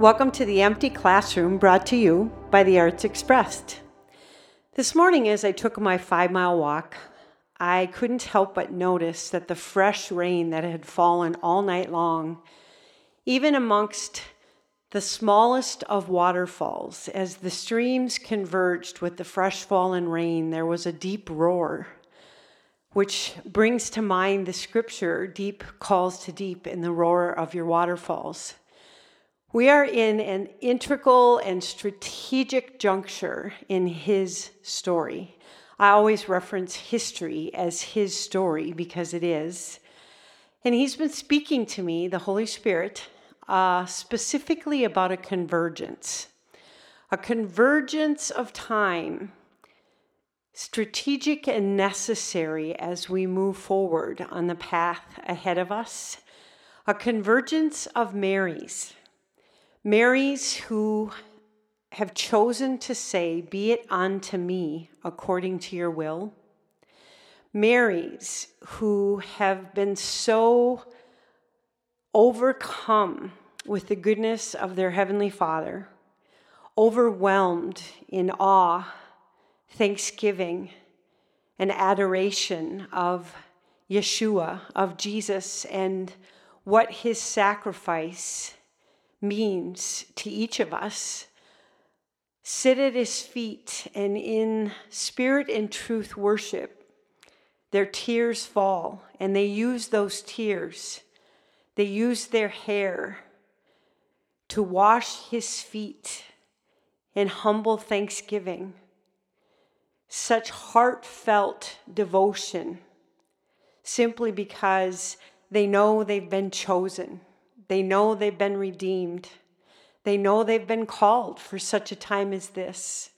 Welcome to the Empty Classroom brought to you by the Arts Expressed. This morning, as I took my five mile walk, I couldn't help but notice that the fresh rain that had fallen all night long, even amongst the smallest of waterfalls, as the streams converged with the fresh fallen rain, there was a deep roar, which brings to mind the scripture deep calls to deep in the roar of your waterfalls. We are in an integral and strategic juncture in his story. I always reference history as his story because it is. And he's been speaking to me, the Holy Spirit, uh, specifically about a convergence. A convergence of time, strategic and necessary as we move forward on the path ahead of us. A convergence of Marys Marys who have chosen to say, Be it unto me according to your will. Marys who have been so overcome with the goodness of their Heavenly Father, overwhelmed in awe, thanksgiving, and adoration of Yeshua, of Jesus, and what his sacrifice means to each of us. Sit at his feet and in spirit and truth worship. Their tears fall, and they use those tears. They use their hair to wash his feet in humble thanksgiving. Such heartfelt devotion simply because they know they've been chosen. They know they've been redeemed. They know they've been called for such a time as this.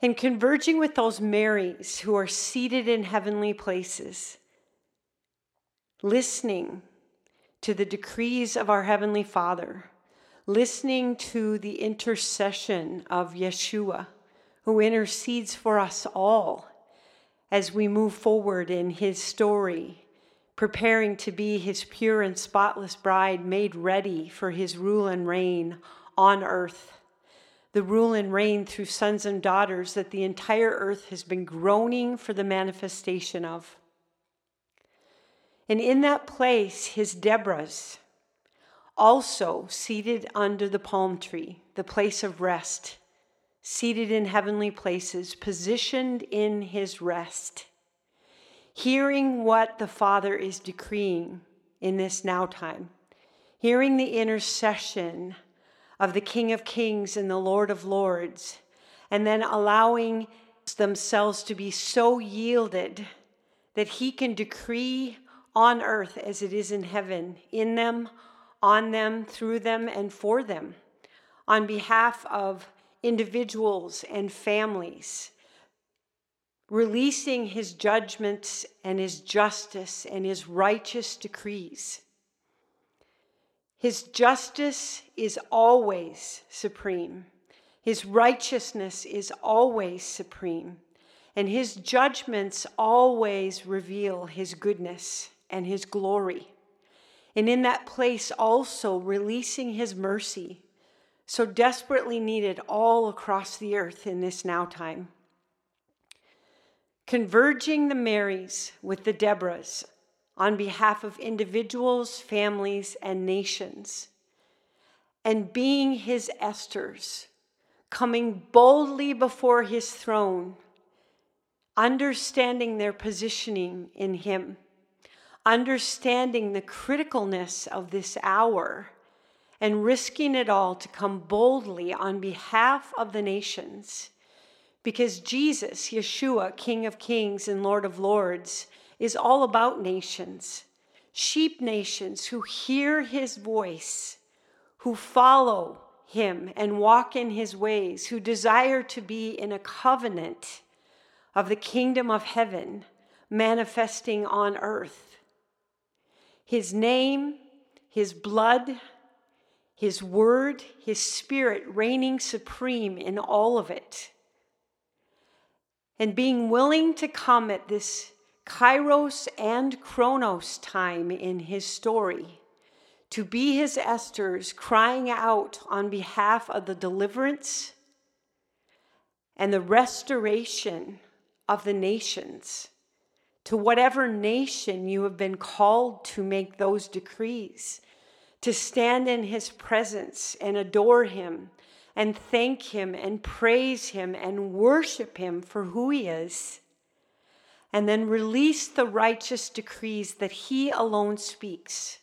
And converging with those Marys who are seated in heavenly places, listening to the decrees of our Heavenly Father, listening to the intercession of Yeshua, who intercedes for us all as we move forward in his story preparing to be his pure and spotless bride, made ready for his rule and reign on earth. The rule and reign through sons and daughters that the entire earth has been groaning for the manifestation of. And in that place, his Deborahs, also seated under the palm tree, the place of rest, seated in heavenly places, positioned in his rest hearing what the Father is decreeing in this now time, hearing the intercession of the King of Kings and the Lord of Lords, and then allowing themselves to be so yielded that He can decree on earth as it is in heaven, in them, on them, through them, and for them, on behalf of individuals and families releasing his judgments and his justice and his righteous decrees. His justice is always supreme. His righteousness is always supreme. And his judgments always reveal his goodness and his glory. And in that place, also releasing his mercy, so desperately needed all across the earth in this now time converging the Marys with the Deborahs on behalf of individuals, families, and nations, and being his Esthers, coming boldly before his throne, understanding their positioning in him, understanding the criticalness of this hour, and risking it all to come boldly on behalf of the nations because Jesus, Yeshua, King of Kings and Lord of Lords, is all about nations, sheep nations who hear his voice, who follow him and walk in his ways, who desire to be in a covenant of the kingdom of heaven manifesting on earth. His name, his blood, his word, his spirit reigning supreme in all of it and being willing to come at this kairos and chronos time in his story to be his Esther's, crying out on behalf of the deliverance and the restoration of the nations. To whatever nation you have been called to make those decrees, to stand in his presence and adore him and thank him and praise him and worship him for who he is, and then release the righteous decrees that he alone speaks,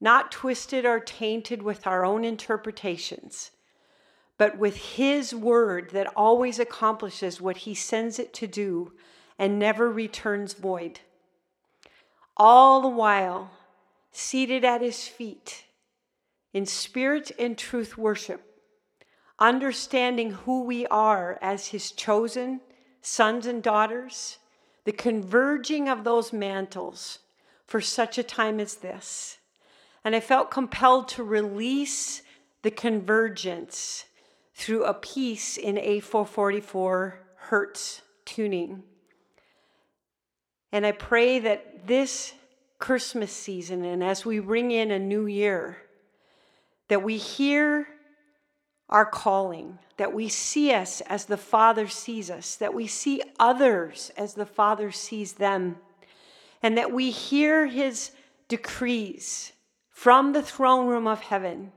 not twisted or tainted with our own interpretations but with His word that always accomplishes what He sends it to do and never returns void. All the while, seated at His feet in spirit and truth worship, understanding who we are as His chosen sons and daughters, the converging of those mantles for such a time as this. And I felt compelled to release the convergence through a piece in A444 Hertz tuning. And I pray that this Christmas season and as we ring in a new year, that we hear our calling, that we see us as the Father sees us, that we see others as the Father sees them, and that we hear His decrees from the throne room of heaven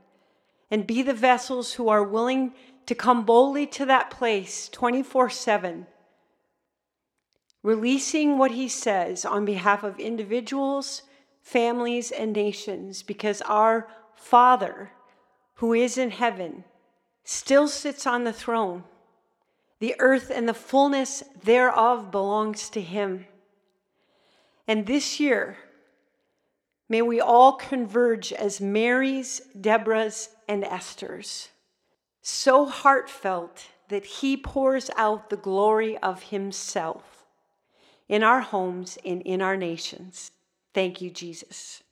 and be the vessels who are willing to come boldly to that place 24 7, releasing what he says on behalf of individuals, families, and nations, because our Father, who is in heaven, still sits on the throne. The earth and the fullness thereof belongs to him. And this year, may we all converge as Marys, Deborahs, and Esther's so heartfelt that he pours out the glory of himself in our homes and in our nations. Thank you, Jesus.